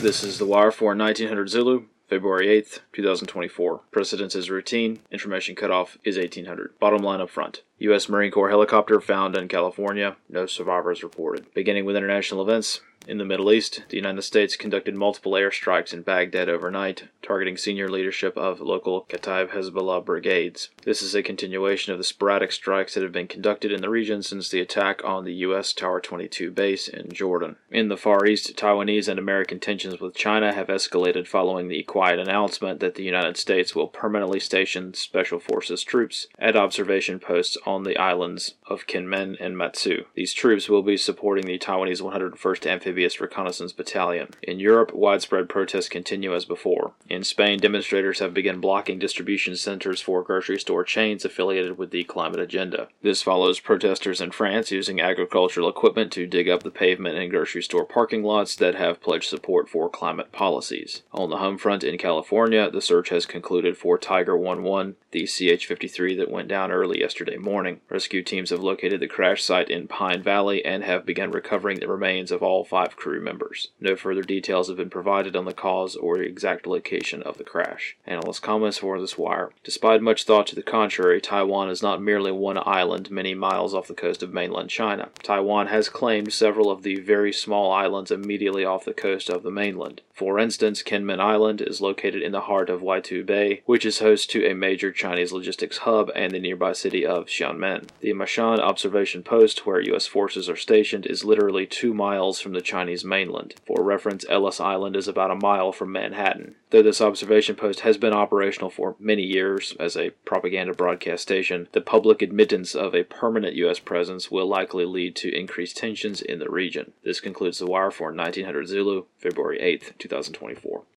This is The Wire for 1900 Zulu, February 8th, 2024. Precedence is routine. Information cutoff is 1800. Bottom line up front. U.S. Marine Corps helicopter found in California. No survivors reported. Beginning with international events, in the Middle East, the United States conducted multiple airstrikes in Baghdad overnight, targeting senior leadership of local Kataib Hezbollah brigades. This is a continuation of the sporadic strikes that have been conducted in the region since the attack on the U.S. Tower 22 base in Jordan. In the Far East, Taiwanese and American tensions with China have escalated following the quiet announcement that the United States will permanently station Special Forces troops at observation posts on the islands of Kinmen and Matsu. These troops will be supporting the Taiwanese 101st Amphibious Reconnaissance Battalion. In Europe, widespread protests continue as before. In Spain, demonstrators have begun blocking distribution centers for grocery store chains affiliated with the climate agenda. This follows protesters in France using agricultural equipment to dig up the pavement in grocery store parking lots that have pledged support for climate policies. On the home front in California, the search has concluded for Tiger 11, the CH 53 that went down early yesterday morning. Rescue teams have located the crash site in Pine Valley and have begun recovering the remains of all five crew members. No further details have been provided on the cause or the exact location of the crash. Analyst comments for this wire. Despite much thought to the contrary, Taiwan is not merely one island many miles off the coast of mainland China. Taiwan has claimed several of the very small islands immediately off the coast of the mainland. For instance, Kinmen Island is located in the heart of Waitu Bay, which is host to a major Chinese logistics hub and the nearby city of The Mashan observation post, where U.S. forces are stationed, is literally two miles from the Chinese mainland. For reference, Ellis Island is about a mile from Manhattan. Though this observation post has been operational for many years as a propaganda broadcast station, the public admittance of a permanent U.S. presence will likely lead to increased tensions in the region. This concludes the wire for 1900 Zulu, February 8th, 2024.